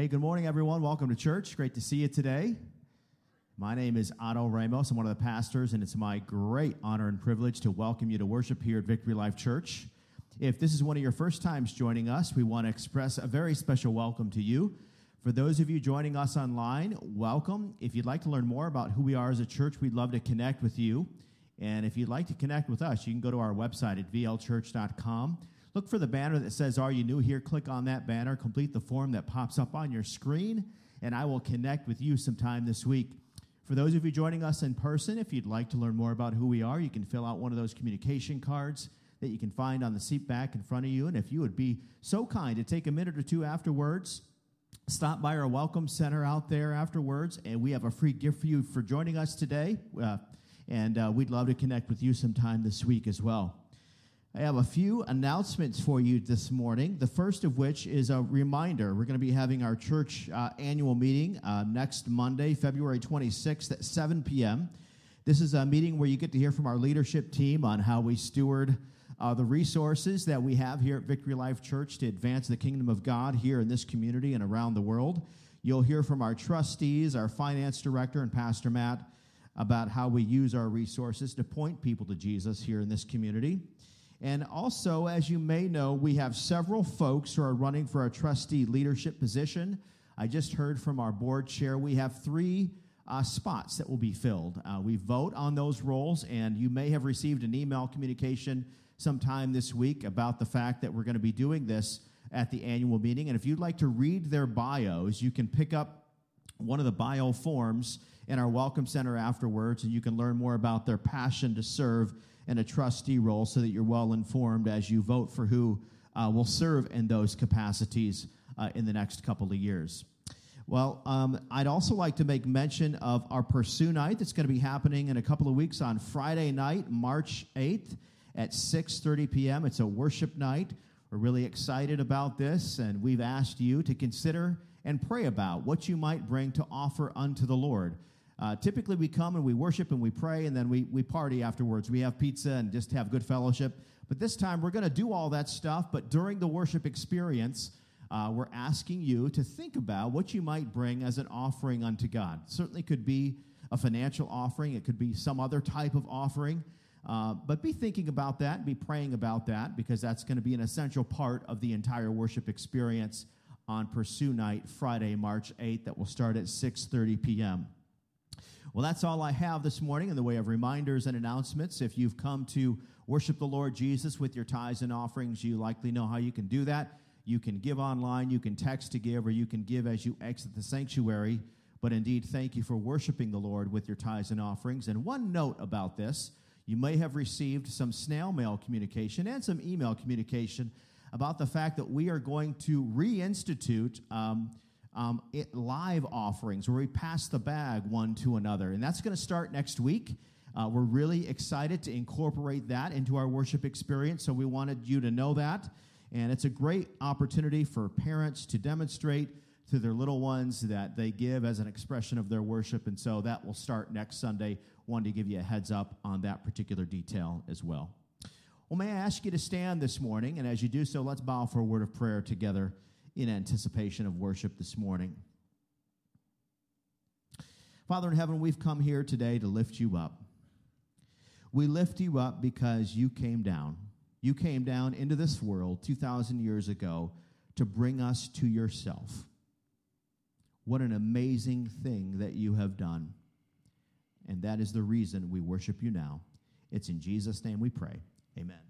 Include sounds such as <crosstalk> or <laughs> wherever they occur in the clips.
Hey, good morning, everyone. Welcome to church. Great to see you today. My name is Otto Ramos. I'm one of the pastors, and it's my great honor and privilege to welcome you to worship here at Victory Life Church. If this is one of your first times joining us, we want to express a very special welcome to you. For those of you joining us online, welcome. If you'd like to learn more about who we are as a church, we'd love to connect with you. And if you'd like to connect with us, you can go to our website at vlchurch.com. Look for the banner that says, Are you new here? Click on that banner, complete the form that pops up on your screen, and I will connect with you sometime this week. For those of you joining us in person, if you'd like to learn more about who we are, you can fill out one of those communication cards that you can find on the seat back in front of you. And if you would be so kind to take a minute or two afterwards, stop by our welcome center out there afterwards, and we have a free gift for you for joining us today. Uh, and uh, we'd love to connect with you sometime this week as well. I have a few announcements for you this morning. The first of which is a reminder. We're going to be having our church uh, annual meeting uh, next Monday, February 26th at 7 p.m. This is a meeting where you get to hear from our leadership team on how we steward uh, the resources that we have here at Victory Life Church to advance the kingdom of God here in this community and around the world. You'll hear from our trustees, our finance director, and Pastor Matt about how we use our resources to point people to Jesus here in this community. And also, as you may know, we have several folks who are running for a trustee leadership position. I just heard from our board chair we have three uh, spots that will be filled. Uh, we vote on those roles, and you may have received an email communication sometime this week about the fact that we're going to be doing this at the annual meeting. And if you'd like to read their bios, you can pick up one of the bio forms in our Welcome Center afterwards, and you can learn more about their passion to serve in a trustee role so that you're well informed as you vote for who uh, will serve in those capacities uh, in the next couple of years. Well, um, I'd also like to make mention of our Pursue Night that's going to be happening in a couple of weeks on Friday night, March 8th at 6:30 p.m. It's a worship night. We're really excited about this, and we've asked you to consider and pray about what you might bring to offer unto the Lord. Uh, typically, we come and we worship and we pray, and then we, we party afterwards. We have pizza and just have good fellowship. But this time, we're going to do all that stuff. But during the worship experience, uh, we're asking you to think about what you might bring as an offering unto God. Certainly could be a financial offering, it could be some other type of offering. Uh, but be thinking about that, be praying about that, because that's going to be an essential part of the entire worship experience on Pursue Night, Friday, March 8th, that will start at 6:30 p.m. Well, that's all I have this morning in the way of reminders and announcements. If you've come to worship the Lord Jesus with your tithes and offerings, you likely know how you can do that. You can give online, you can text to give, or you can give as you exit the sanctuary. But indeed, thank you for worshiping the Lord with your tithes and offerings. And one note about this you may have received some snail mail communication and some email communication about the fact that we are going to reinstitute. Um, um, it, live offerings where we pass the bag one to another. And that's going to start next week. Uh, we're really excited to incorporate that into our worship experience, so we wanted you to know that. And it's a great opportunity for parents to demonstrate to their little ones that they give as an expression of their worship. And so that will start next Sunday. Wanted to give you a heads up on that particular detail as well. Well, may I ask you to stand this morning? And as you do so, let's bow for a word of prayer together in anticipation of worship this morning. Father in heaven, we've come here today to lift you up. We lift you up because you came down. You came down into this world 2,000 years ago to bring us to yourself. What an amazing thing that you have done. And that is the reason we worship you now. It's in Jesus' name we pray. Amen.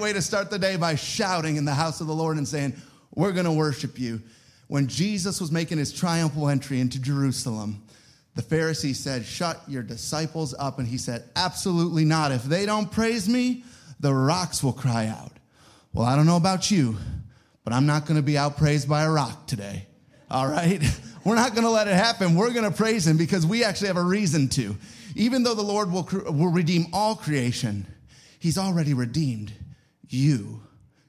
way to start the day by shouting in the house of the Lord and saying, We're going to worship you. When Jesus was making his triumphal entry into Jerusalem, the Pharisees said, Shut your disciples up. And he said, Absolutely not. If they don't praise me, the rocks will cry out. Well, I don't know about you, but I'm not going to be outpraised by a rock today. All right? <laughs> We're not going to let it happen. We're going to praise him because we actually have a reason to. Even though the Lord will, will redeem all creation, he's already redeemed you.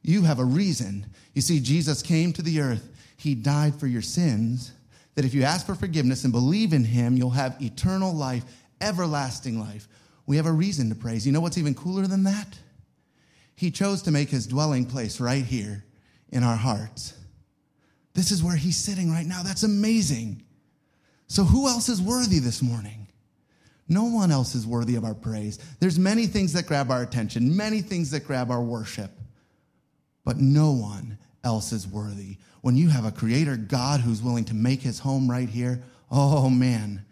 You have a reason. You see, Jesus came to the earth, he died for your sins, that if you ask for forgiveness and believe in him, you'll have eternal life, everlasting life. We have a reason to praise. You know what's even cooler than that? He chose to make his dwelling place right here in our hearts. This is where he's sitting right now. That's amazing. So, who else is worthy this morning? No one else is worthy of our praise. There's many things that grab our attention, many things that grab our worship, but no one else is worthy. When you have a creator God who's willing to make his home right here, oh man,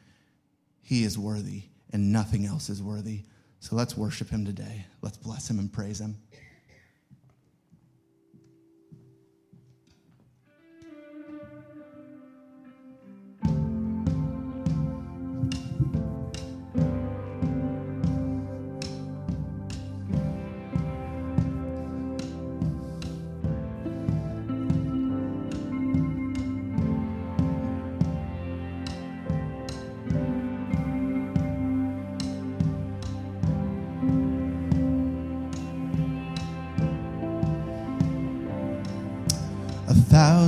he is worthy and nothing else is worthy. So let's worship him today. Let's bless him and praise him.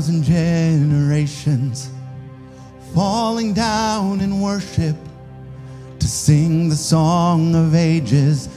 Thousand generations falling down in worship to sing the song of ages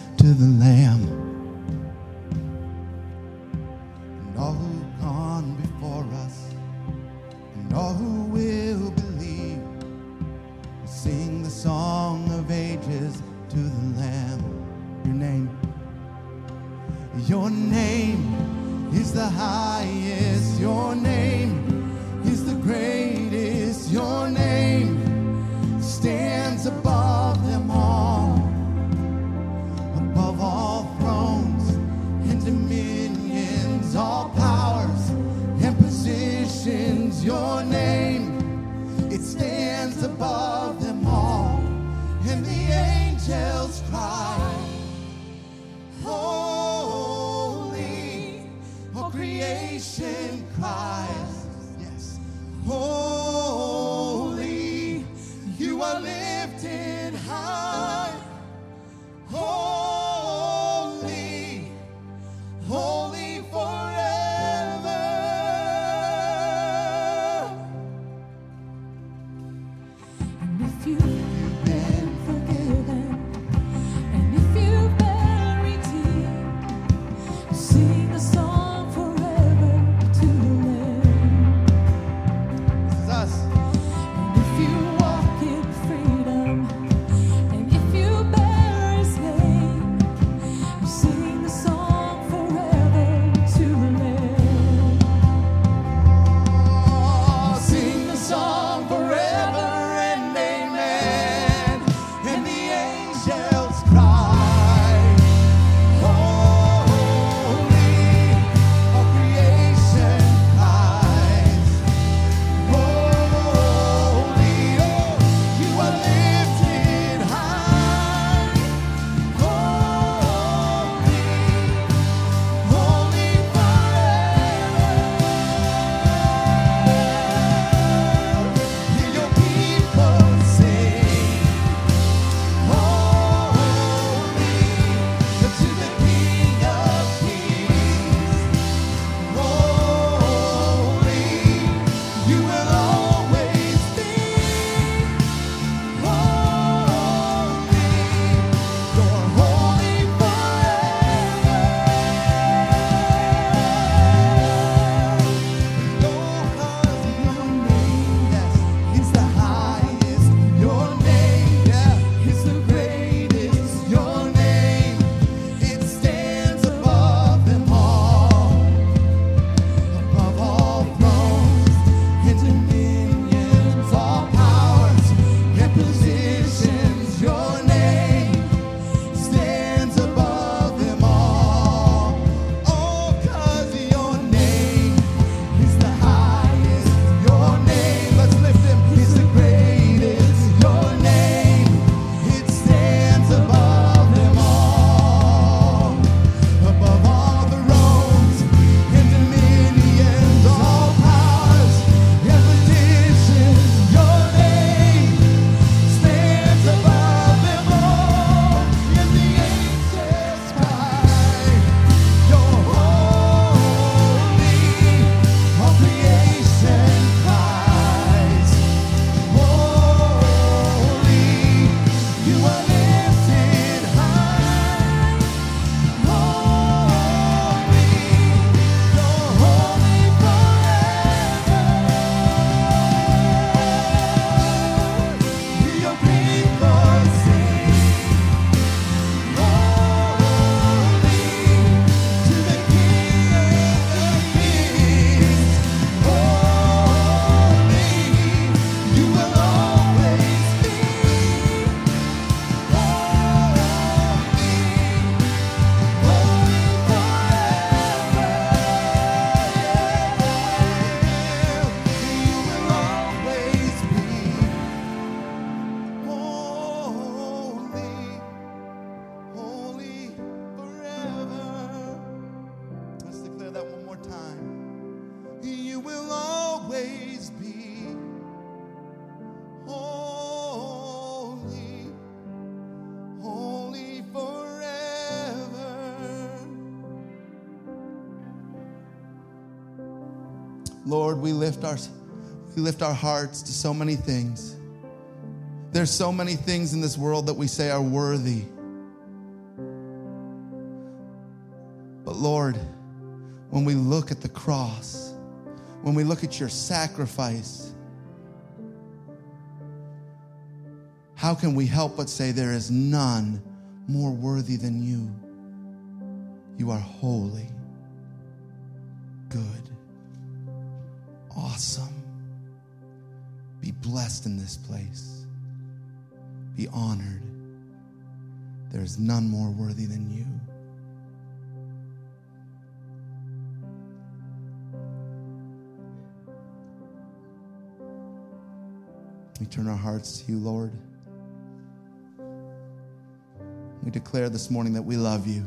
we lift our we lift our hearts to so many things. There's so many things in this world that we say are worthy. But Lord, when we look at the cross, when we look at your sacrifice, how can we help but say there is none more worthy than you? You are holy, good, awesome. Be blessed in this place. Be honored. There is none more worthy than you. We turn our hearts to you, Lord. We declare this morning that we love you.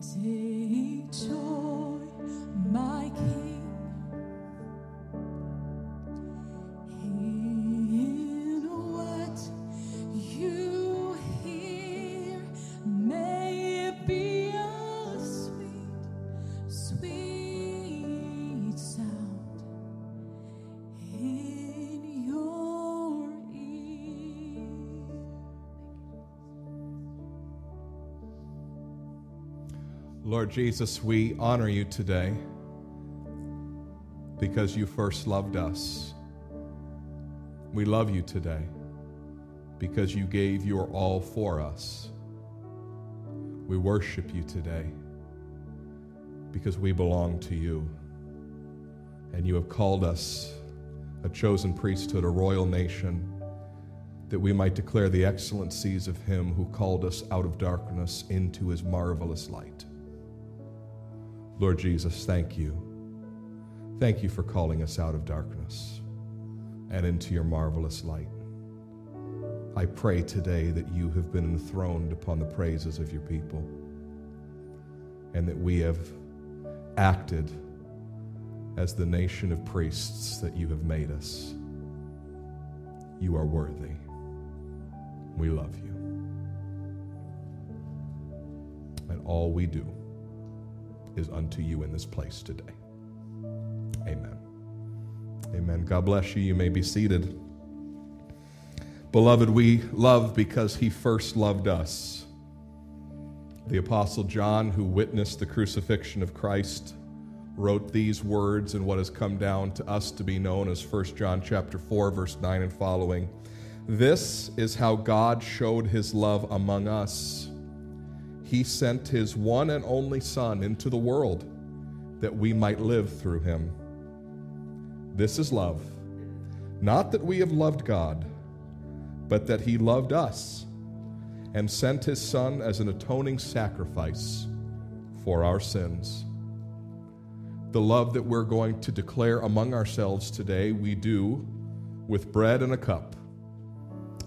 take Lord Jesus, we honor you today because you first loved us. We love you today because you gave your all for us. We worship you today because we belong to you. And you have called us a chosen priesthood, a royal nation, that we might declare the excellencies of him who called us out of darkness into his marvelous light. Lord Jesus, thank you. Thank you for calling us out of darkness and into your marvelous light. I pray today that you have been enthroned upon the praises of your people and that we have acted as the nation of priests that you have made us. You are worthy. We love you. And all we do is unto you in this place today. Amen. Amen. God bless you. You may be seated. Beloved, we love because he first loved us. The Apostle John, who witnessed the crucifixion of Christ, wrote these words in what has come down to us to be known as 1 John chapter 4 verse 9 and following. This is how God showed his love among us. He sent his one and only son into the world that we might live through him. This is love. Not that we have loved God, but that he loved us and sent his son as an atoning sacrifice for our sins. The love that we're going to declare among ourselves today, we do with bread and a cup.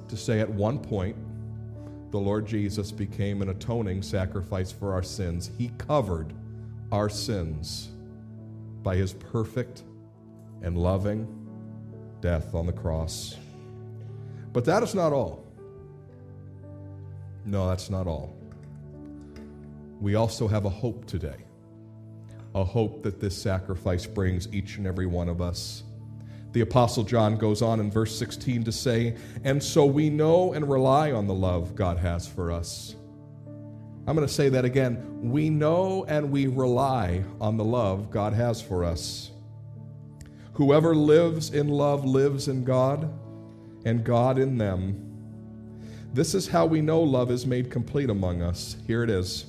To say at one point, the Lord Jesus became an atoning sacrifice for our sins. He covered our sins by his perfect and loving death on the cross. But that is not all. No, that's not all. We also have a hope today, a hope that this sacrifice brings each and every one of us. The Apostle John goes on in verse 16 to say, And so we know and rely on the love God has for us. I'm going to say that again. We know and we rely on the love God has for us. Whoever lives in love lives in God, and God in them. This is how we know love is made complete among us. Here it is.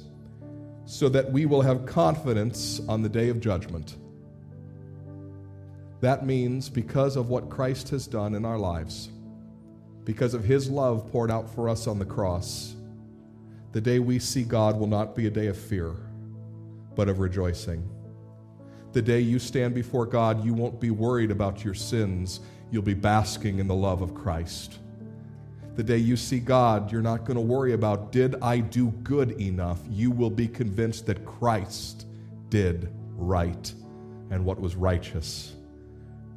So that we will have confidence on the day of judgment. That means because of what Christ has done in our lives, because of his love poured out for us on the cross, the day we see God will not be a day of fear, but of rejoicing. The day you stand before God, you won't be worried about your sins. You'll be basking in the love of Christ. The day you see God, you're not going to worry about, did I do good enough? You will be convinced that Christ did right and what was righteous.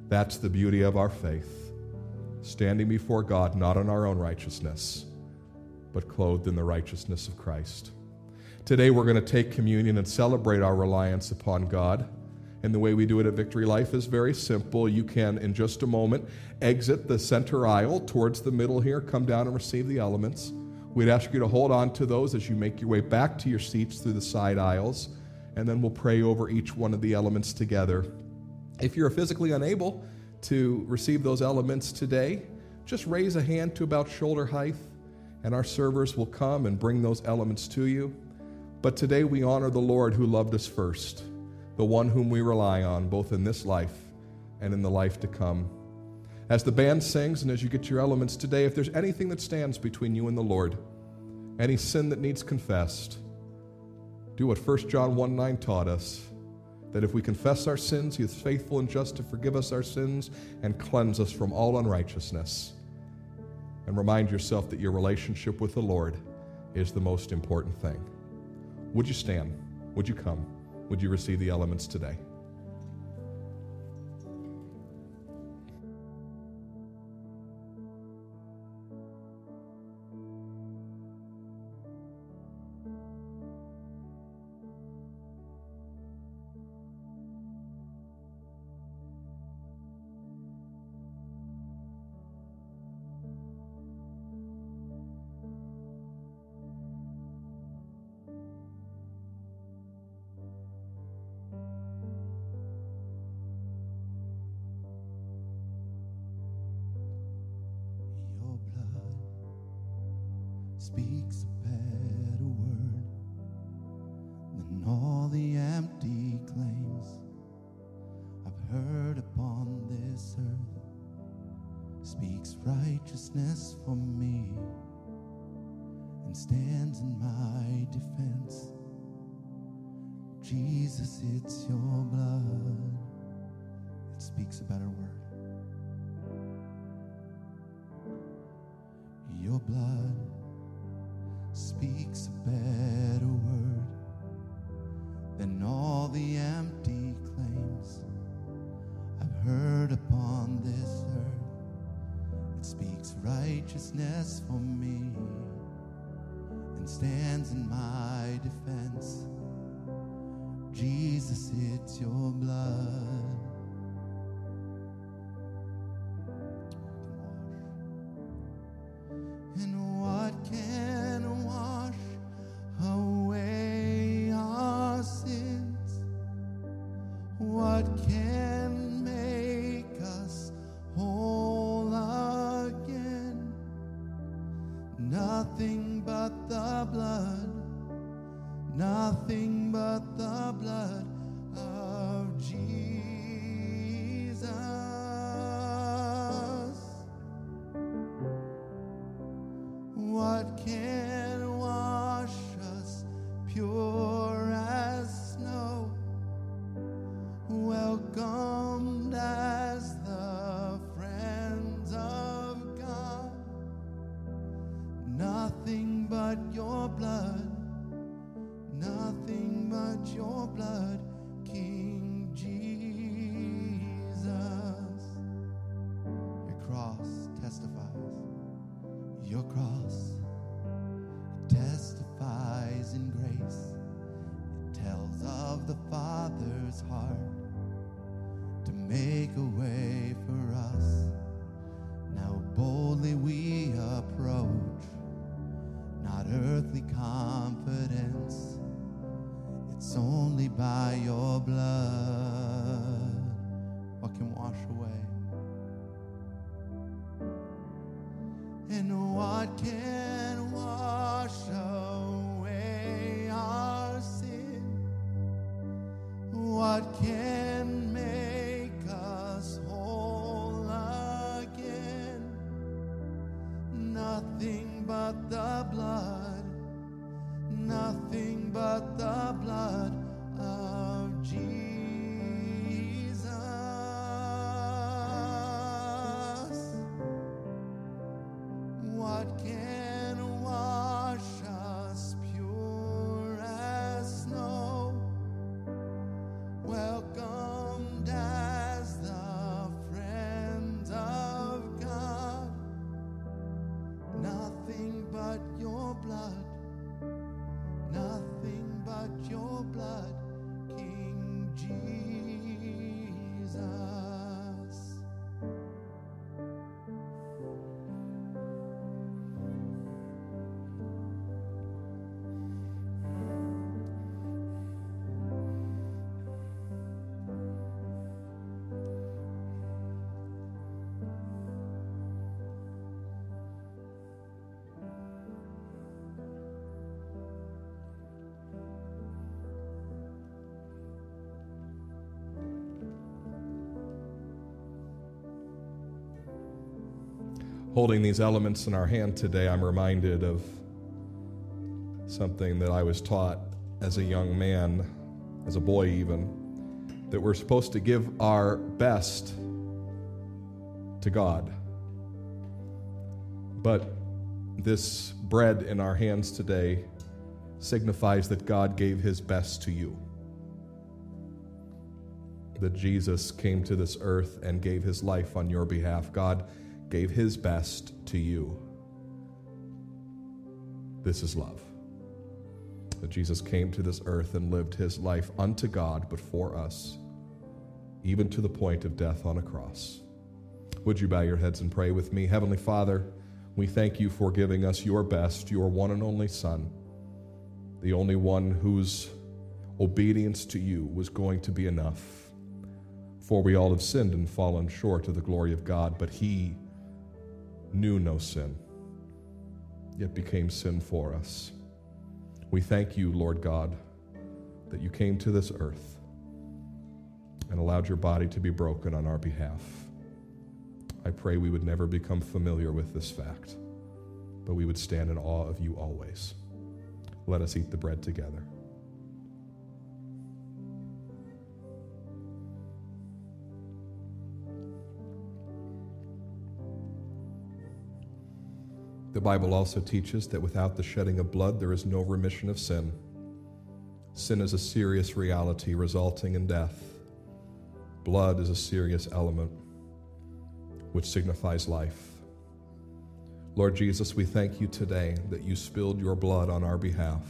That's the beauty of our faith. Standing before God, not in our own righteousness, but clothed in the righteousness of Christ. Today, we're going to take communion and celebrate our reliance upon God. And the way we do it at Victory Life is very simple. You can, in just a moment, exit the center aisle towards the middle here, come down and receive the elements. We'd ask you to hold on to those as you make your way back to your seats through the side aisles, and then we'll pray over each one of the elements together. If you're physically unable to receive those elements today, just raise a hand to about shoulder height, and our servers will come and bring those elements to you. But today we honor the Lord who loved us first the one whom we rely on, both in this life and in the life to come. As the band sings and as you get your elements today, if there's anything that stands between you and the Lord, any sin that needs confessed, do what 1 John 1 9 taught us that if we confess our sins, He is faithful and just to forgive us our sins and cleanse us from all unrighteousness. And remind yourself that your relationship with the Lord is the most important thing. Would you stand? Would you come? Would you receive the elements today? Speaks a better word than all the empty claims I've heard upon this earth. It speaks righteousness for me and stands in my defense. Jesus, it's your But the blood, Holding these elements in our hand today, I'm reminded of something that I was taught as a young man, as a boy even, that we're supposed to give our best to God. But this bread in our hands today signifies that God gave his best to you. That Jesus came to this earth and gave his life on your behalf. God gave his best to you. This is love. That Jesus came to this earth and lived his life unto God, but for us, even to the point of death on a cross. Would you bow your heads and pray with me? Heavenly Father, we thank you for giving us your best, your one and only Son, the only one whose obedience to you was going to be enough. For we all have sinned and fallen short of the glory of God, but he knew no sin. yet became sin for us. We thank you, Lord God, that you came to this earth and allowed your body to be broken on our behalf. I pray we would never become familiar with this fact, but we would stand in awe of you always. Let us eat the bread together. The Bible also teaches that without the shedding of blood, there is no remission of sin. Sin is a serious reality resulting in death. Blood is a serious element which signifies life. Lord Jesus, we thank you today that you spilled your blood on our behalf.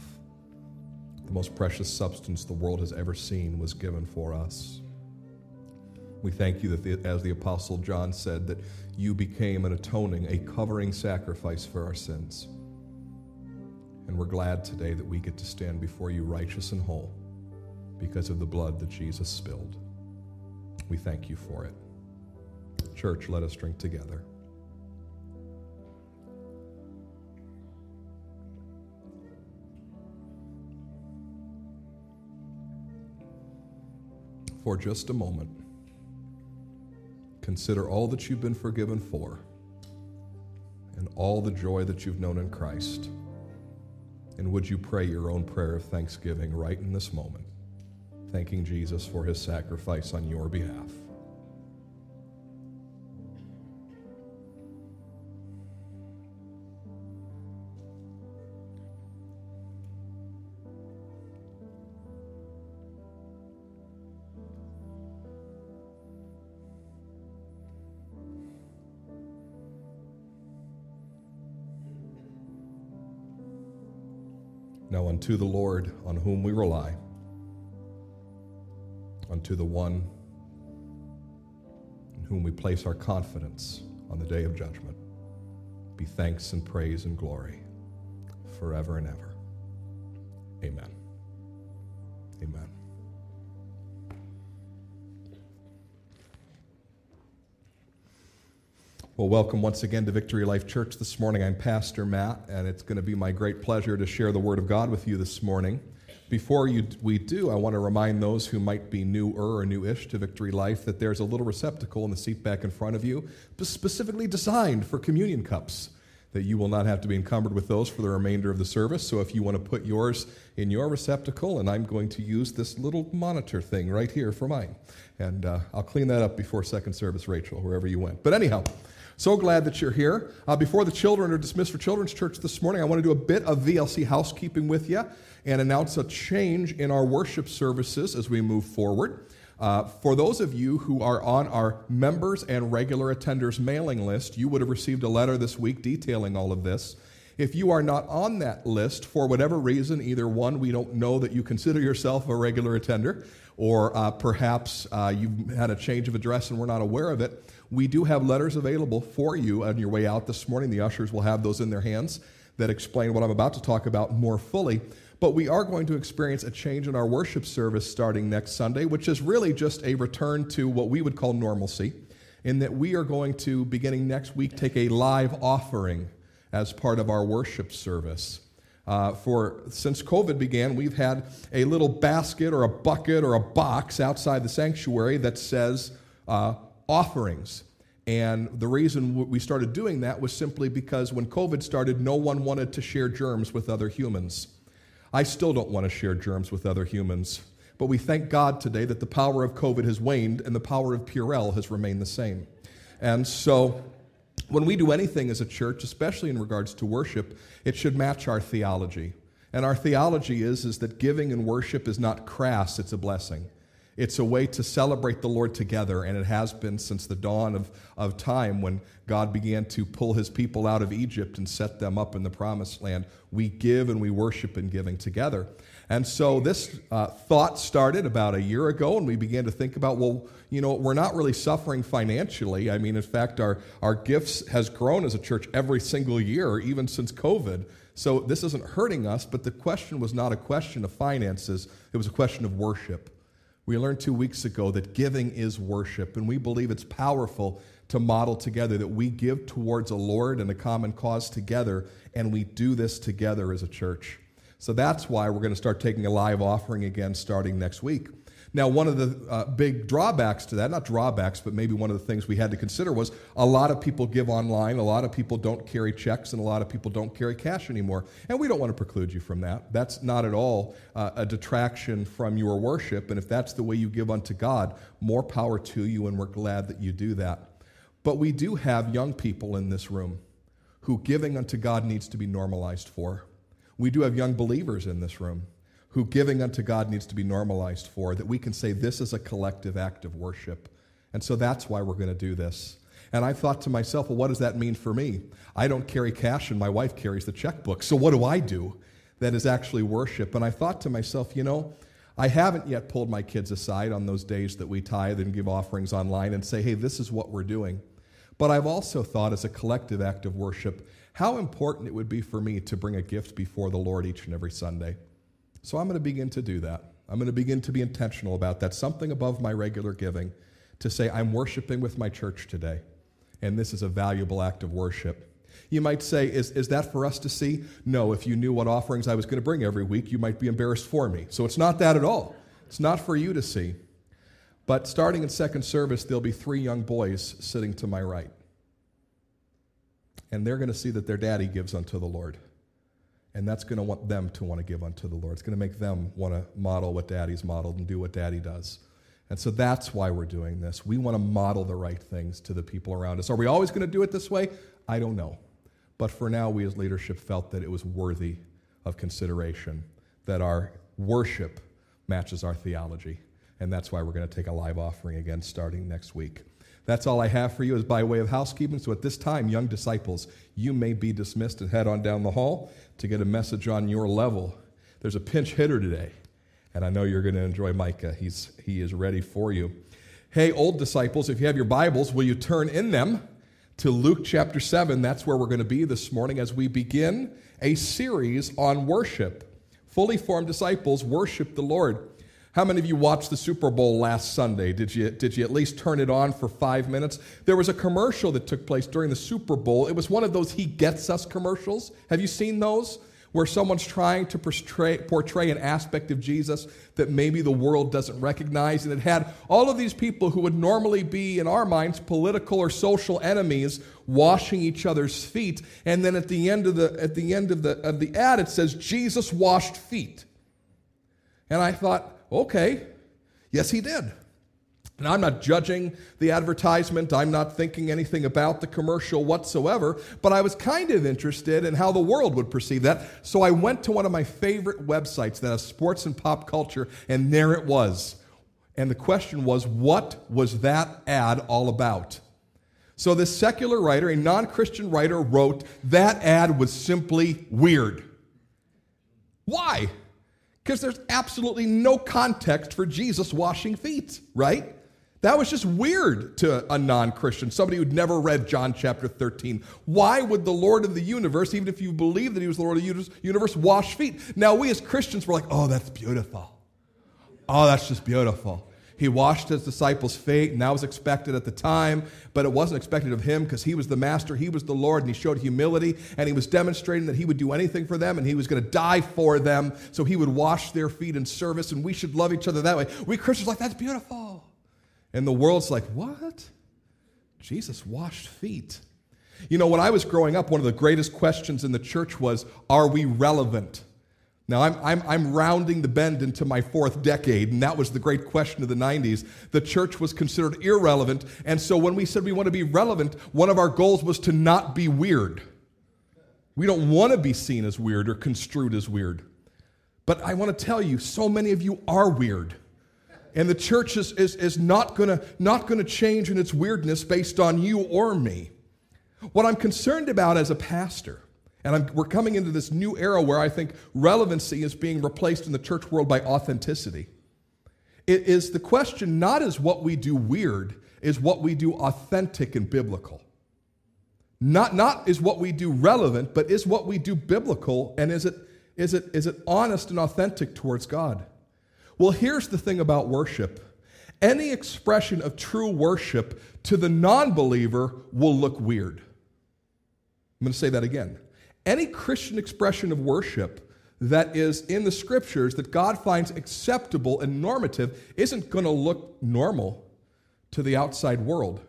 The most precious substance the world has ever seen was given for us. We thank you that, the, as the Apostle John said, that you became an atoning, a covering sacrifice for our sins. And we're glad today that we get to stand before you righteous and whole because of the blood that Jesus spilled. We thank you for it. Church, let us drink together. For just a moment, consider all that you've been forgiven for and all the joy that you've known in Christ. And would you pray your own prayer of thanksgiving right in this moment, thanking Jesus for his sacrifice on your behalf? Now unto the Lord on whom we rely, unto the one in whom we place our confidence on the day of judgment, be thanks and praise and glory forever and ever. Amen. Amen. Well, welcome once again to Victory Life Church this morning. I'm Pastor Matt, and it's going to be my great pleasure to share the Word of God with you this morning. Before you, we do, I want to remind those who might be newer or newish to Victory Life that there's a little receptacle in the seat back in front of you, specifically designed for communion cups. That you will not have to be encumbered with those for the remainder of the service. So if you want to put yours in your receptacle, and I'm going to use this little monitor thing right here for mine. And uh, I'll clean that up before second service, Rachel, wherever you went. But anyhow, so glad that you're here. Uh, before the children are dismissed for Children's Church this morning, I want to do a bit of VLC housekeeping with you and announce a change in our worship services as we move forward. Uh, for those of you who are on our members and regular attenders mailing list, you would have received a letter this week detailing all of this. If you are not on that list for whatever reason, either one, we don't know that you consider yourself a regular attender, or uh, perhaps uh, you've had a change of address and we're not aware of it, we do have letters available for you on your way out this morning. The ushers will have those in their hands that explain what I'm about to talk about more fully. But we are going to experience a change in our worship service starting next Sunday, which is really just a return to what we would call normalcy, in that we are going to, beginning next week, take a live offering as part of our worship service. Uh, for since COVID began, we've had a little basket or a bucket or a box outside the sanctuary that says uh, offerings. And the reason we started doing that was simply because when COVID started, no one wanted to share germs with other humans. I still don't want to share germs with other humans. But we thank God today that the power of COVID has waned and the power of Purell has remained the same. And so when we do anything as a church, especially in regards to worship, it should match our theology. And our theology is, is that giving and worship is not crass, it's a blessing. It's a way to celebrate the Lord together, and it has been since the dawn of, of time when God began to pull his people out of Egypt and set them up in the promised land. We give and we worship in giving together. And so this uh, thought started about a year ago, and we began to think about, well, you know, we're not really suffering financially. I mean, in fact, our, our gifts has grown as a church every single year, even since COVID. So this isn't hurting us, but the question was not a question of finances, it was a question of worship. We learned two weeks ago that giving is worship, and we believe it's powerful to model together that we give towards a Lord and a common cause together, and we do this together as a church. So that's why we're going to start taking a live offering again starting next week. Now, one of the uh, big drawbacks to that, not drawbacks, but maybe one of the things we had to consider was a lot of people give online, a lot of people don't carry checks, and a lot of people don't carry cash anymore. And we don't want to preclude you from that. That's not at all uh, a detraction from your worship. And if that's the way you give unto God, more power to you, and we're glad that you do that. But we do have young people in this room who giving unto God needs to be normalized for. We do have young believers in this room who giving unto God needs to be normalized for, that we can say this is a collective act of worship. And so that's why we're going to do this. And I thought to myself, well, what does that mean for me? I don't carry cash, and my wife carries the checkbook. So what do I do that is actually worship? And I thought to myself, you know, I haven't yet pulled my kids aside on those days that we tithe and give offerings online and say, hey, this is what we're doing. But I've also thought, as a collective act of worship, how important it would be for me to bring a gift before the Lord each and every Sunday. So I'm going to begin to do that. I'm going to begin to be intentional about that, something above my regular giving, to say, I'm worshiping with my church today, and this is a valuable act of worship. You might say, is, is that for us to see? No, if you knew what offerings I was going to bring every week, you might be embarrassed for me. So it's not that at all. It's not for you to see. But starting in second service, there'll be three young boys sitting to my right. And they're going to see that their daddy gives unto the Lord. And that's going to want them to want to give unto the Lord. It's going to make them want to model what daddy's modeled and do what daddy does. And so that's why we're doing this. We want to model the right things to the people around us. Are we always going to do it this way? I don't know. But for now, we as leadership felt that it was worthy of consideration, that our worship matches our theology. And that's why we're going to take a live offering again starting next week. That's all I have for you is by way of housekeeping. So at this time, young disciples, you may be dismissed and head on down the hall to get a message on your level. There's a pinch hitter today, and I know you're going to enjoy Micah. He's, he is ready for you. Hey, old disciples, if you have your Bibles, will you turn in them to Luke chapter 7? That's where we're going to be this morning as we begin a series on worship. Fully formed disciples worship the Lord. How many of you watched the Super Bowl last Sunday? Did you, did you at least turn it on for five minutes? There was a commercial that took place during the Super Bowl. It was one of those He Gets Us commercials. Have you seen those? Where someone's trying to portray, portray an aspect of Jesus that maybe the world doesn't recognize. And it had all of these people who would normally be, in our minds, political or social enemies washing each other's feet. And then at the end of the, at the, end of the, of the ad, it says, Jesus washed feet. And I thought, okay, yes, he did. And I'm not judging the advertisement. I'm not thinking anything about the commercial whatsoever, but I was kind of interested in how the world would perceive that. So I went to one of my favorite websites that has sports and pop culture, and there it was. And the question was, what was that ad all about? So this secular writer, a non Christian writer, wrote that ad was simply weird. Why? Because there's absolutely no context for Jesus washing feet, right? That was just weird to a non Christian, somebody who'd never read John chapter 13. Why would the Lord of the universe, even if you believe that he was the Lord of the universe, wash feet? Now, we as Christians were like, oh, that's beautiful. Oh, that's just beautiful. He washed his disciples' feet, and that was expected at the time, but it wasn't expected of him because he was the master, he was the Lord, and he showed humility, and he was demonstrating that he would do anything for them, and he was going to die for them, so he would wash their feet in service, and we should love each other that way. We Christians like, that's beautiful. And the world's like, what? Jesus washed feet. You know, when I was growing up, one of the greatest questions in the church was, are we relevant? Now, I'm, I'm, I'm rounding the bend into my fourth decade, and that was the great question of the 90s. The church was considered irrelevant, and so when we said we want to be relevant, one of our goals was to not be weird. We don't want to be seen as weird or construed as weird. But I want to tell you, so many of you are weird. And the church is, is, is not going not to change in its weirdness based on you or me. What I'm concerned about as a pastor and I'm, we're coming into this new era where I think relevancy is being replaced in the church world by authenticity. It is the question not is what we do weird, is what we do authentic and biblical. Not, not is what we do relevant, but is what we do biblical, and is it, is, it, is it honest and authentic towards God? Well, here's the thing about worship any expression of true worship to the non believer will look weird. I'm going to say that again. Any Christian expression of worship that is in the scriptures that God finds acceptable and normative isn't going to look normal to the outside world.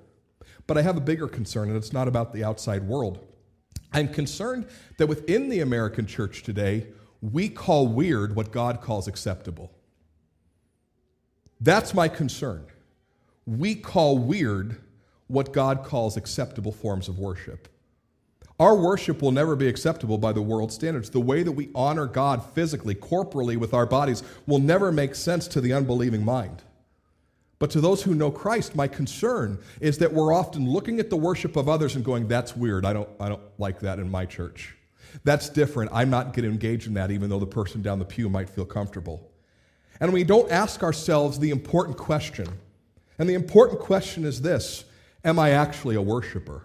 But I have a bigger concern, and it's not about the outside world. I'm concerned that within the American church today, we call weird what God calls acceptable. That's my concern. We call weird what God calls acceptable forms of worship. Our worship will never be acceptable by the world standards. The way that we honor God physically, corporally, with our bodies will never make sense to the unbelieving mind. But to those who know Christ, my concern is that we're often looking at the worship of others and going, that's weird. I don't, I don't like that in my church. That's different. I'm not going to engage in that, even though the person down the pew might feel comfortable. And we don't ask ourselves the important question. And the important question is this Am I actually a worshiper?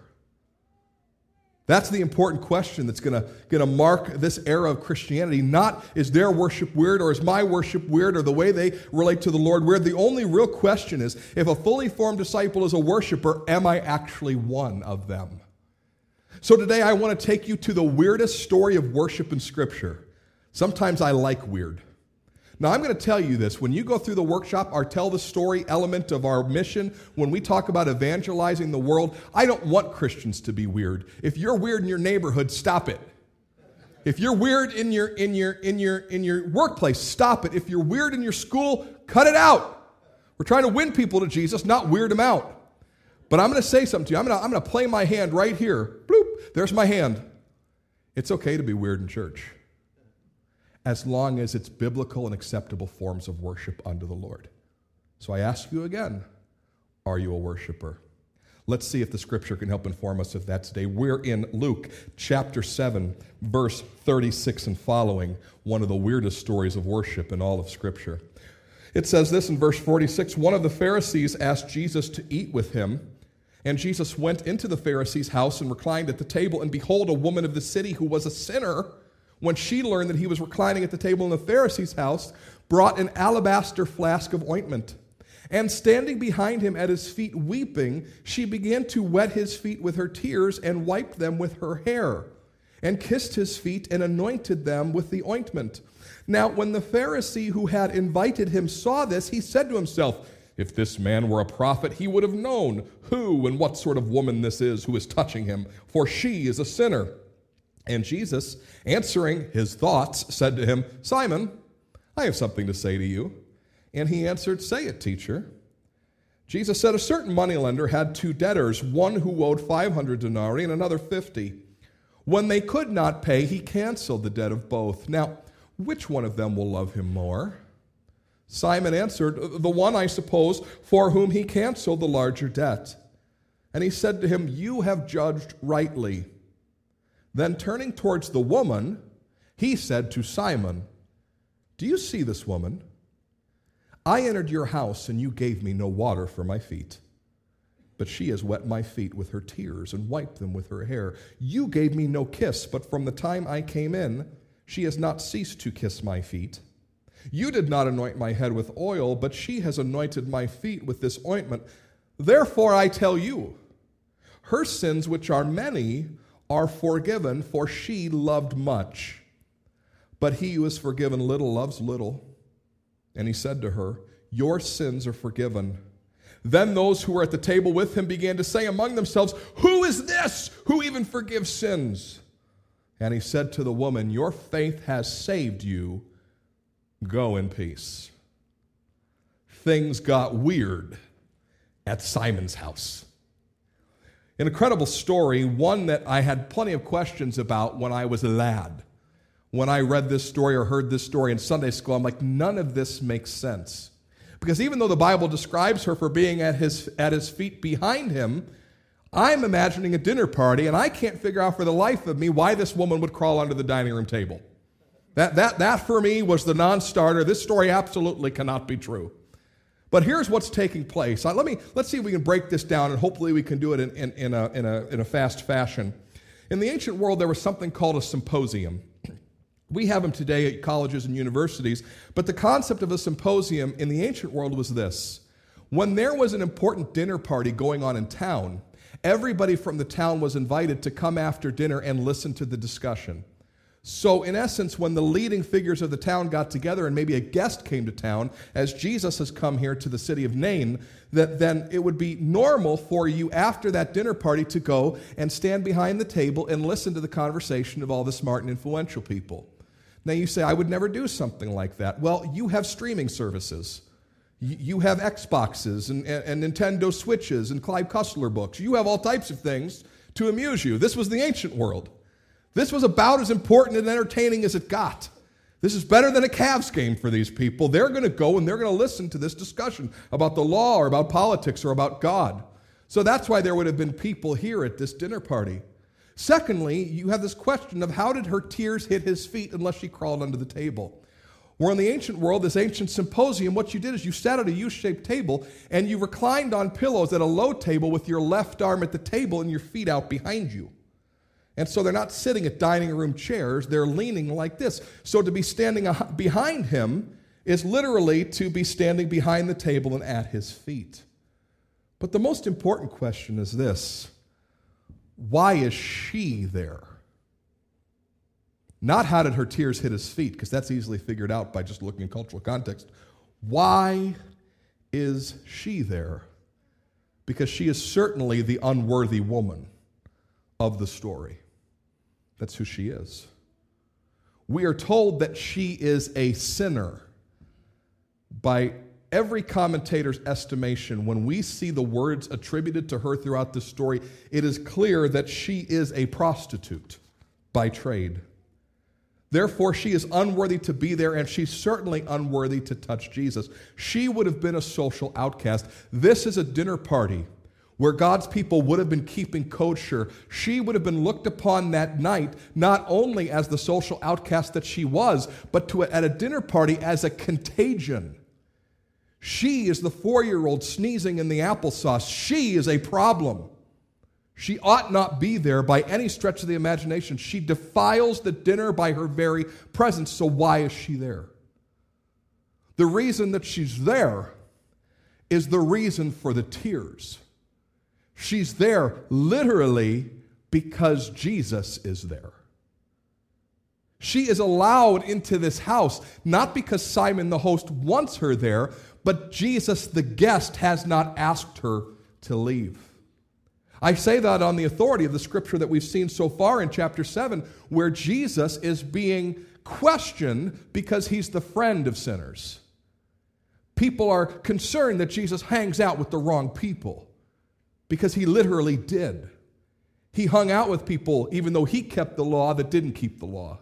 That's the important question that's going to mark this era of Christianity. Not is their worship weird or is my worship weird or the way they relate to the Lord weird. The only real question is if a fully formed disciple is a worshiper, am I actually one of them? So today I want to take you to the weirdest story of worship in Scripture. Sometimes I like weird. Now, I'm going to tell you this. When you go through the workshop, our tell the story element of our mission, when we talk about evangelizing the world, I don't want Christians to be weird. If you're weird in your neighborhood, stop it. If you're weird in your, in your, in your, in your workplace, stop it. If you're weird in your school, cut it out. We're trying to win people to Jesus, not weird them out. But I'm going to say something to you. I'm going to, I'm going to play my hand right here. Bloop. There's my hand. It's okay to be weird in church as long as it's biblical and acceptable forms of worship unto the Lord. So I ask you again are you a worshiper? Let's see if the scripture can help inform us of that today. We're in Luke chapter 7, verse 36 and following, one of the weirdest stories of worship in all of scripture. It says this in verse 46 One of the Pharisees asked Jesus to eat with him. And Jesus went into the Pharisee's house and reclined at the table. And behold, a woman of the city who was a sinner when she learned that he was reclining at the table in the Pharisee's house, brought an alabaster flask of ointment. And standing behind him at his feet, weeping, she began to wet his feet with her tears and wiped them with her hair, and kissed his feet and anointed them with the ointment. Now, when the Pharisee who had invited him saw this, he said to himself, If this man were a prophet, he would have known who and what sort of woman this is who is touching him, for she is a sinner. And Jesus, answering his thoughts, said to him, Simon, I have something to say to you. And he answered, Say it, teacher. Jesus said, A certain moneylender had two debtors, one who owed 500 denarii and another 50. When they could not pay, he canceled the debt of both. Now, which one of them will love him more? Simon answered, The one, I suppose, for whom he canceled the larger debt. And he said to him, You have judged rightly. Then turning towards the woman, he said to Simon, Do you see this woman? I entered your house, and you gave me no water for my feet. But she has wet my feet with her tears and wiped them with her hair. You gave me no kiss, but from the time I came in, she has not ceased to kiss my feet. You did not anoint my head with oil, but she has anointed my feet with this ointment. Therefore I tell you, her sins, which are many, are forgiven, for she loved much. But he who is forgiven little loves little. And he said to her, Your sins are forgiven. Then those who were at the table with him began to say among themselves, Who is this who even forgives sins? And he said to the woman, Your faith has saved you. Go in peace. Things got weird at Simon's house. An incredible story, one that I had plenty of questions about when I was a lad. When I read this story or heard this story in Sunday school, I'm like, none of this makes sense. Because even though the Bible describes her for being at his, at his feet behind him, I'm imagining a dinner party, and I can't figure out for the life of me why this woman would crawl under the dining room table. That, that, that for me was the non starter. This story absolutely cannot be true. But here's what's taking place. Let me, let's see if we can break this down, and hopefully we can do it in, in, in, a, in, a, in a fast fashion. In the ancient world, there was something called a symposium. <clears throat> We have them today at colleges and universities, but the concept of a symposium in the ancient world was this When there was an important dinner party going on in town, everybody from the town was invited to come after dinner and listen to the discussion. So, in essence, when the leading figures of the town got together and maybe a guest came to town, as Jesus has come here to the city of Nain, that then it would be normal for you after that dinner party to go and stand behind the table and listen to the conversation of all the smart and influential people. Now, you say, I would never do something like that. Well, you have streaming services. You have Xboxes and, and, and Nintendo Switches and Clive Cussler books. You have all types of things to amuse you. This was the ancient world. This was about as important and entertaining as it got. This is better than a Cavs game for these people. They're going to go and they're going to listen to this discussion about the law or about politics or about God. So that's why there would have been people here at this dinner party. Secondly, you have this question of how did her tears hit his feet unless she crawled under the table? Where in the ancient world, this ancient symposium, what you did is you sat at a U shaped table and you reclined on pillows at a low table with your left arm at the table and your feet out behind you. And so they're not sitting at dining room chairs, they're leaning like this. So to be standing ah- behind him is literally to be standing behind the table and at his feet. But the most important question is this why is she there? Not how did her tears hit his feet, because that's easily figured out by just looking at cultural context. Why is she there? Because she is certainly the unworthy woman of the story. That's who she is. We are told that she is a sinner. By every commentator's estimation, when we see the words attributed to her throughout this story, it is clear that she is a prostitute by trade. Therefore, she is unworthy to be there, and she's certainly unworthy to touch Jesus. She would have been a social outcast. This is a dinner party where God's people would have been keeping kosher. She would have been looked upon that night not only as the social outcast that she was, but to, at a dinner party as a contagion. She is the four year old sneezing in the applesauce. She is a problem. She ought not be there by any stretch of the imagination. She defiles the dinner by her very presence. So, why is she there? The reason that she's there is the reason for the tears. She's there literally because Jesus is there. She is allowed into this house not because Simon the host wants her there, but Jesus the guest has not asked her to leave. I say that on the authority of the scripture that we've seen so far in chapter 7, where Jesus is being questioned because he's the friend of sinners. People are concerned that Jesus hangs out with the wrong people because he literally did. He hung out with people, even though he kept the law, that didn't keep the law.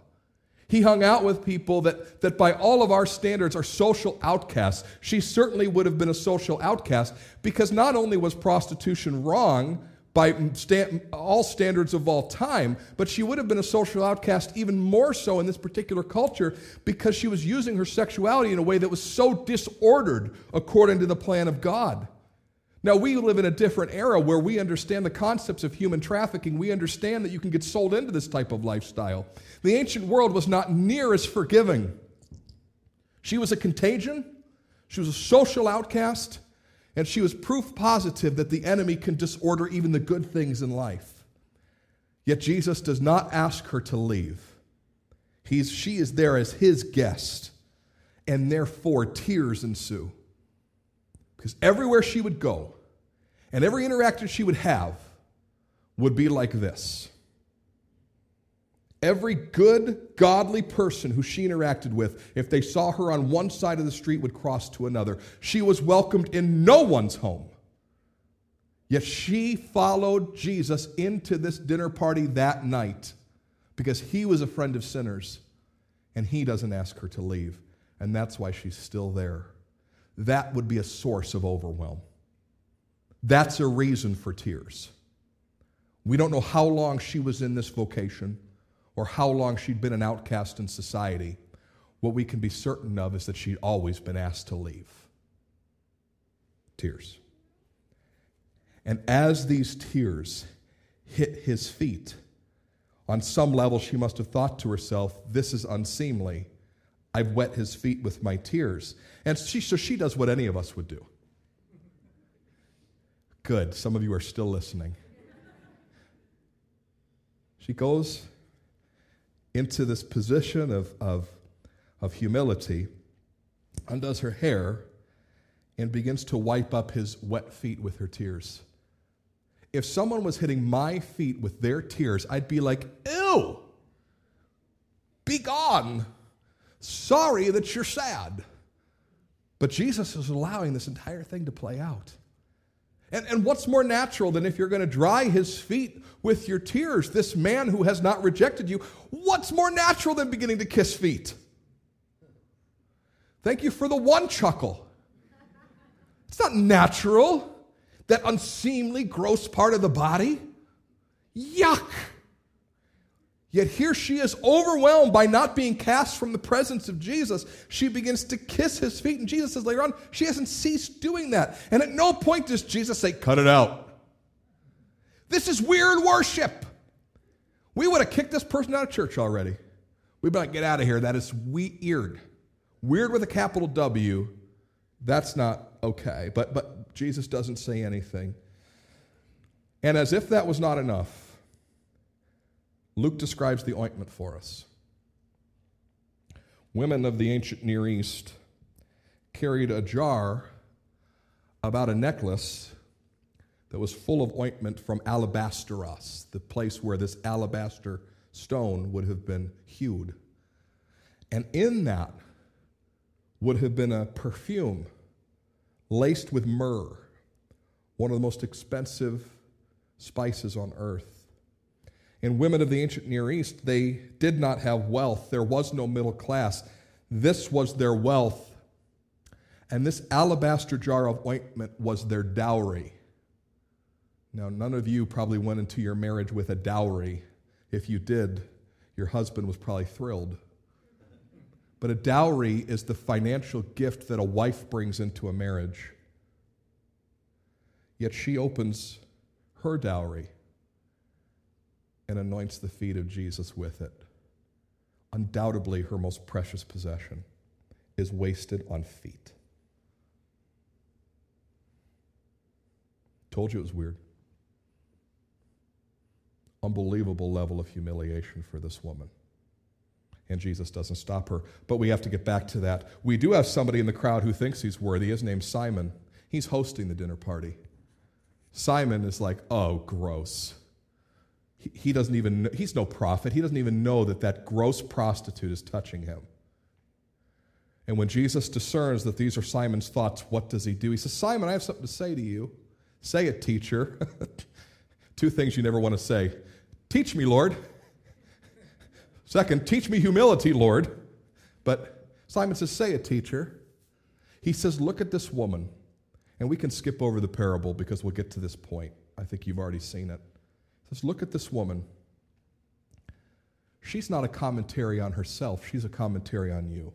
He hung out with people that, that, by all of our standards, are social outcasts. She certainly would have been a social outcast because not only was prostitution wrong by sta- all standards of all time, but she would have been a social outcast even more so in this particular culture because she was using her sexuality in a way that was so disordered according to the plan of God. Now, we live in a different era where we understand the concepts of human trafficking. We understand that you can get sold into this type of lifestyle. The ancient world was not near as forgiving. She was a contagion, she was a social outcast, and she was proof positive that the enemy can disorder even the good things in life. Yet Jesus does not ask her to leave. He's, she is there as his guest, and therefore tears ensue. Because everywhere she would go and every interaction she would have would be like this. Every good, godly person who she interacted with, if they saw her on one side of the street, would cross to another. She was welcomed in no one's home. Yet she followed Jesus into this dinner party that night because he was a friend of sinners and he doesn't ask her to leave. And that's why she's still there. That would be a source of overwhelm. That's a reason for tears. We don't know how long she was in this vocation or how long she'd been an outcast in society. What we can be certain of is that she'd always been asked to leave. Tears. And as these tears hit his feet, on some level she must have thought to herself, This is unseemly. I've wet his feet with my tears. And she, so she does what any of us would do. Good. Some of you are still listening. She goes into this position of, of, of humility, undoes her hair, and begins to wipe up his wet feet with her tears. If someone was hitting my feet with their tears, I'd be like, ew, be gone. Sorry that you're sad. But Jesus is allowing this entire thing to play out. And, and what's more natural than if you're going to dry his feet with your tears? This man who has not rejected you, what's more natural than beginning to kiss feet? Thank you for the one chuckle. It's not natural, that unseemly, gross part of the body. Yuck. Yet here she is overwhelmed by not being cast from the presence of Jesus. She begins to kiss his feet, and Jesus says later on, she hasn't ceased doing that. And at no point does Jesus say, Cut it out. This is weird worship. We would have kicked this person out of church already. We'd be like, Get out of here. That is weird. Weird with a capital W. That's not okay. But, but Jesus doesn't say anything. And as if that was not enough, Luke describes the ointment for us. Women of the ancient Near East carried a jar about a necklace that was full of ointment from alabasteros, the place where this alabaster stone would have been hewed. And in that would have been a perfume laced with myrrh, one of the most expensive spices on earth. And women of the ancient Near East, they did not have wealth. There was no middle class. This was their wealth. And this alabaster jar of ointment was their dowry. Now, none of you probably went into your marriage with a dowry. If you did, your husband was probably thrilled. But a dowry is the financial gift that a wife brings into a marriage. Yet she opens her dowry and anoints the feet of Jesus with it. Undoubtedly, her most precious possession is wasted on feet. Told you it was weird. Unbelievable level of humiliation for this woman. And Jesus doesn't stop her. But we have to get back to that. We do have somebody in the crowd who thinks he's worthy. His name's Simon. He's hosting the dinner party. Simon is like, oh, gross he, doesn't even he's no prophet. He doesn't even know that that gross prostitute is touching him. And when jesus discerns that these are simon's thoughts what does he do? He says simon i have something to say to you. Say it teacher. <laughs> Two things you never want to say. Teach me lord. Second teach me humility lord. But simon says say it teacher. He says look at this woman. And we can skip over the parable because we'll get to this point. I think you've already seen it says, Look at this woman. She's not a commentary on herself, she's a commentary on you.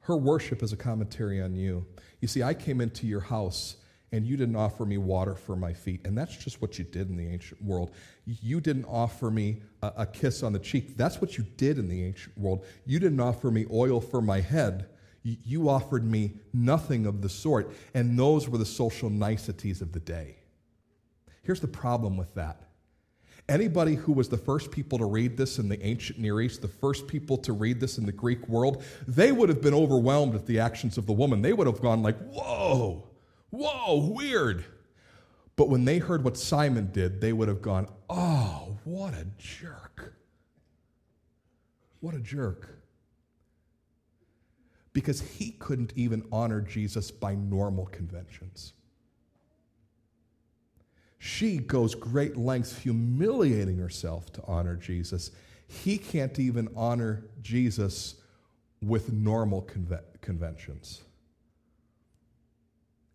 Her worship is a commentary on you. You see, I came into your house and you didn't offer me water for my feet. And that's just what you did in the ancient world. You didn't offer me a, a, kiss on the cheek. That's what you did in the ancient world. You didn't offer me oil for my head. You offered me nothing of the sort. And those were the social niceties of the day. Here's the problem with that. Anybody who was the first people to read this in the ancient Near East, the first people to read this in the Greek world, they would have been overwhelmed at the actions of the woman. They would have gone like, "Whoa, whoa, weird." But when they heard what Simon did, they would have gone, "Oh, what a jerk! What a jerk!" Because he couldn't even honor Jesus by normal conventions. She goes great lengths humiliating herself to honor Jesus. He can't even honor Jesus with normal conve- conventions.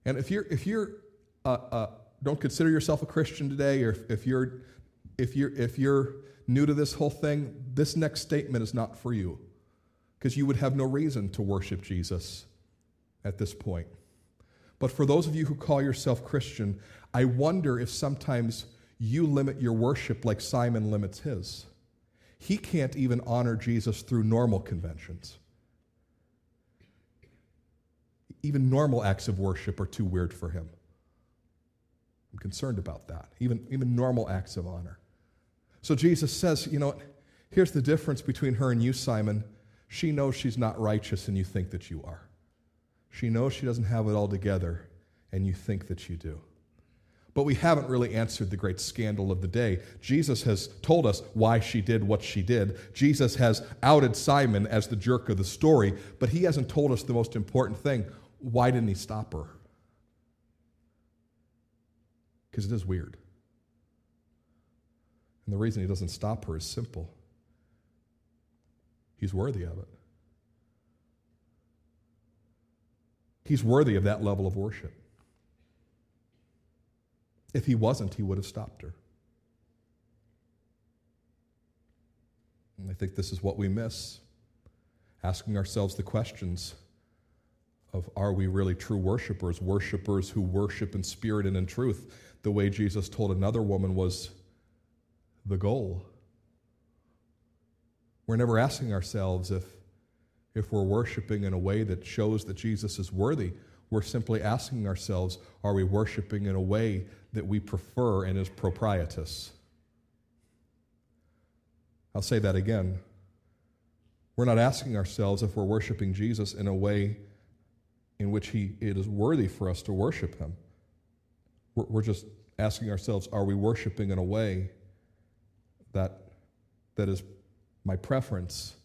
And if you're, if you're uh, uh, don't consider yourself a Christian today, or if, if, you're, if, you're, if you're new to this whole thing, this next statement is not for you because you would have no reason to worship Jesus at this point. But for those of you who call yourself Christian, I wonder if sometimes you limit your worship like Simon limits his. He can't even honor Jesus through normal conventions. even normal acts of worship are too weird for him. I'm concerned about that, even, even normal acts of honor. So Jesus says, you know? Here's the difference between her and you, Simon. She knows she's not righteous, and you think that you are. She knows she doesn't have it all together, and you think that you do. But we haven't really answered the great scandal of the day. Jesus has told us why she did what she did. Jesus has outed Simon as the jerk of the story, but he hasn't told us the most important thing. Why didn't he stop her? Because it is weird. And the reason he doesn't stop her is simple he's worthy of it. He's worthy of that level of worship. If he wasn't, he would have stopped her. And I think this is what we miss asking ourselves the questions of are we really true worshipers, worshipers who worship in spirit and in truth, the way Jesus told another woman was the goal. We're never asking ourselves if, if we're worshiping in a way that shows that Jesus is worthy. We're simply asking ourselves, are we worshiping in a way that we prefer and is proprietous? I'll say that again. We're not asking ourselves if we're worshiping Jesus in a way in which he, it is worthy for us to worship him. We're, we're just asking ourselves, are we worshiping in a way that, that is my preference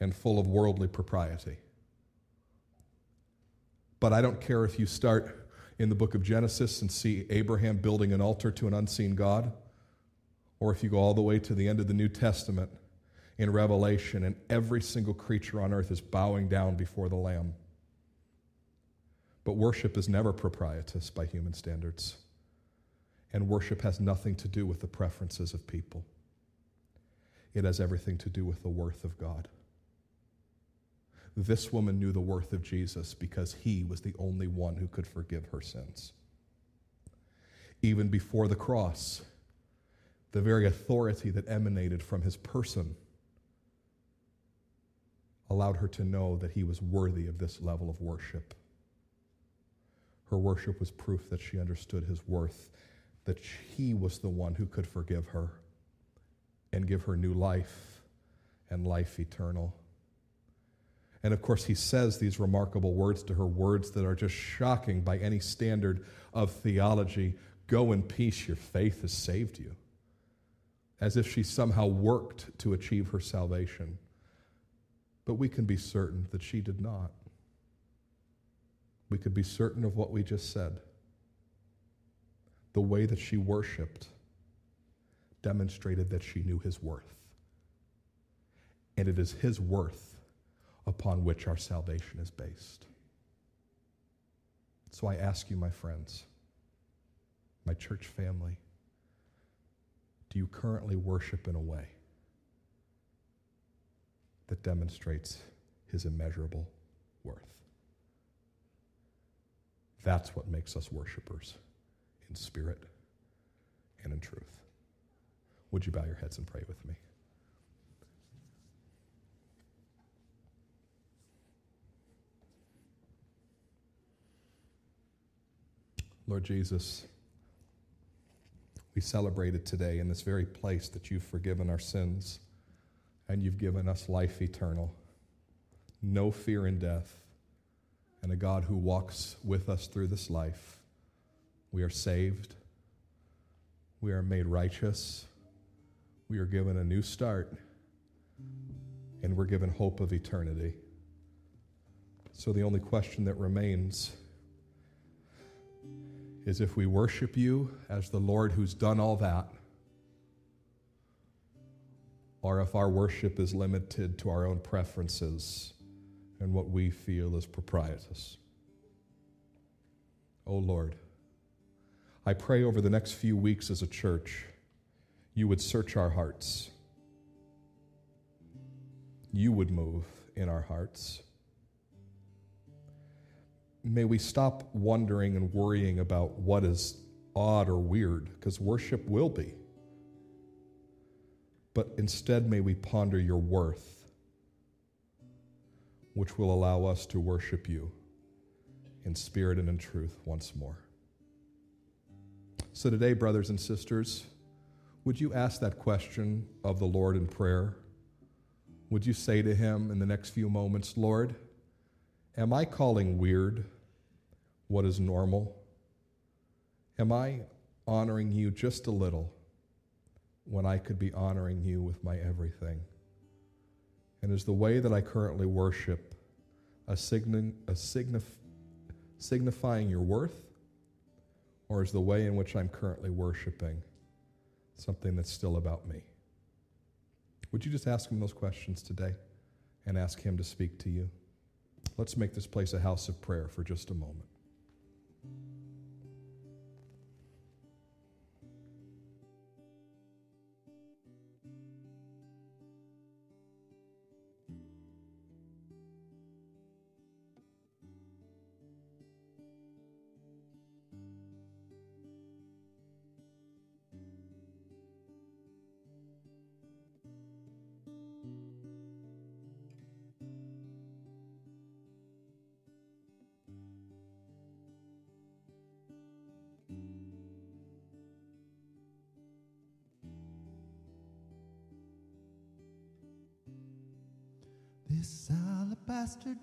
and full of worldly propriety? But I don't care if you start in the book of Genesis and see Abraham building an altar to an unseen God, or if you go all the way to the end of the New Testament in Revelation and every single creature on earth is bowing down before the Lamb. But worship is never proprietous by human standards. And worship has nothing to do with the preferences of people, it has everything to do with the worth of God. This woman knew the worth of Jesus because he was the only one who could forgive her sins. Even before the cross, the very authority that emanated from his person allowed her to know that he was worthy of this level of worship. Her worship was proof that she understood his worth, that he was the one who could forgive her and give her new life and life eternal. And of course, he says these remarkable words to her, words that are just shocking by any standard of theology Go in peace, your faith has saved you. As if she somehow worked to achieve her salvation. But we can be certain that she did not. We could be certain of what we just said. The way that she worshiped demonstrated that she knew his worth. And it is his worth upon which our salvation is based. So I ask you, my friends, my church family, do you currently worship in a way that demonstrates his immeasurable worth? That's what makes us worshipers in spirit and in truth. Would you bow your heads and pray with me? Lord Jesus, we celebrated today in this very place that you've forgiven our sins and you've given us life eternal, no fear in death, and a God who walks with us through this life. We are saved, we are made righteous, we are given a new start, and we're given hope of eternity. So the only question that remains is if we worship you as the Lord who's done all that, or if our worship is limited to our own preferences and what we feel is proprietous. Oh Lord, I pray over the next few weeks as a church, you would search our hearts. You would move in our hearts may we stop wondering and worrying about what is odd or weird, because worship will be. But instead, may we ponder your worth, which will allow us to worship you in spirit and in truth once more. So, today, brothers and sisters, would you ask that question of the Lord in prayer? Would you say to Him in the next few moments, Lord, am I calling weird what is normal? Am I honoring you just a little when I could be honoring you with my everything? And is the way that I currently worship a, a signif- signifying your worth? Or is the way in which I'm currently worshiping something that's still about me? Would you just ask him those questions today and ask him to speak to you? Let's make this place a house of prayer for just a moment.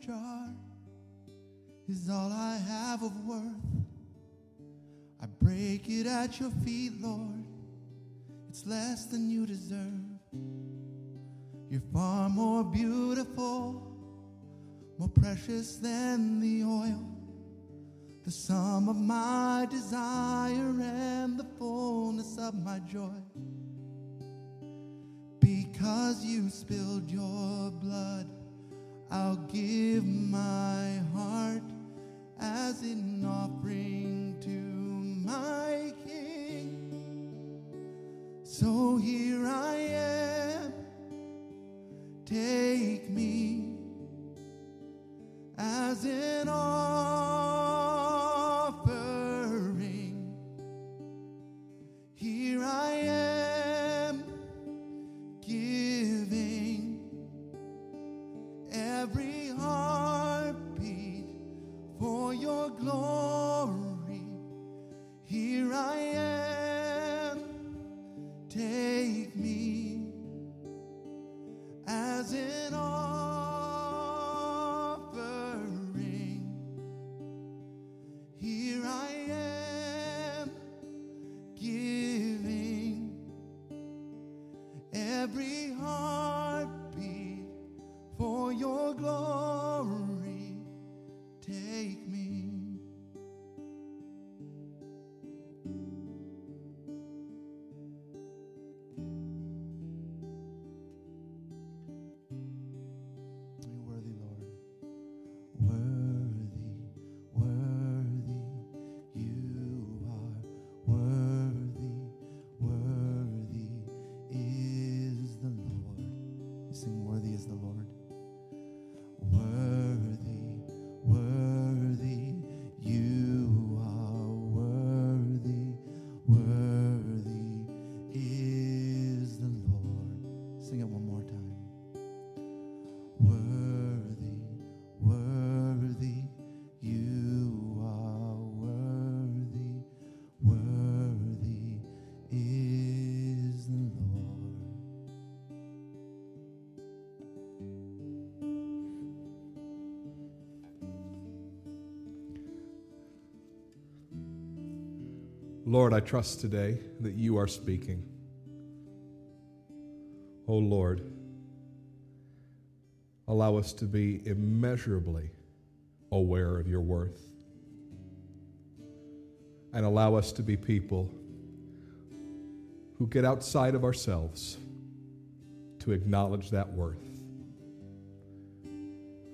Jar is all I have of worth. I break it at your feet, Lord. It's less than you deserve. You're far more beautiful, more precious than the oil, the sum of my desire and the fullness of my joy because you spilled your blood, I'll give my heart as an offering to my King. So here I am, take me as an offering. I am, take me as an Lord, I trust today that you are speaking. Oh Lord, allow us to be immeasurably aware of your worth. And allow us to be people who get outside of ourselves to acknowledge that worth.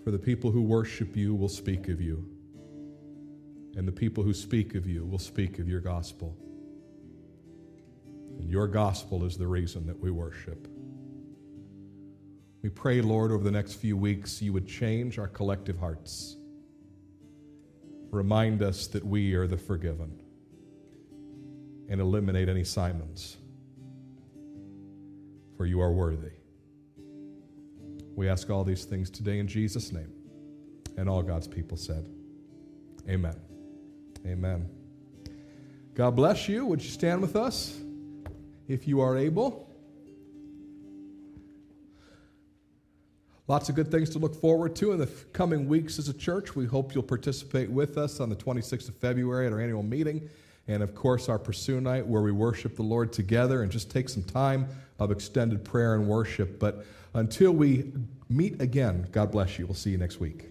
For the people who worship you will speak of you and the people who speak of you will speak of your gospel. And your gospel is the reason that we worship. We pray, Lord, over the next few weeks, you would change our collective hearts. Remind us that we are the forgiven and eliminate any Simons, for you are worthy. We ask all these things today in Jesus' name. And all God's people said, Amen. Amen. God bless you. Would you stand with us if you are able? Lots of good things to look forward to in the coming weeks as a church. We hope you'll participate with us on the 26th of February at our annual meeting. And of course, our Pursue Night, where we worship the Lord together and just take some time of extended prayer and worship. But until we meet again, God bless you. We'll see you next week.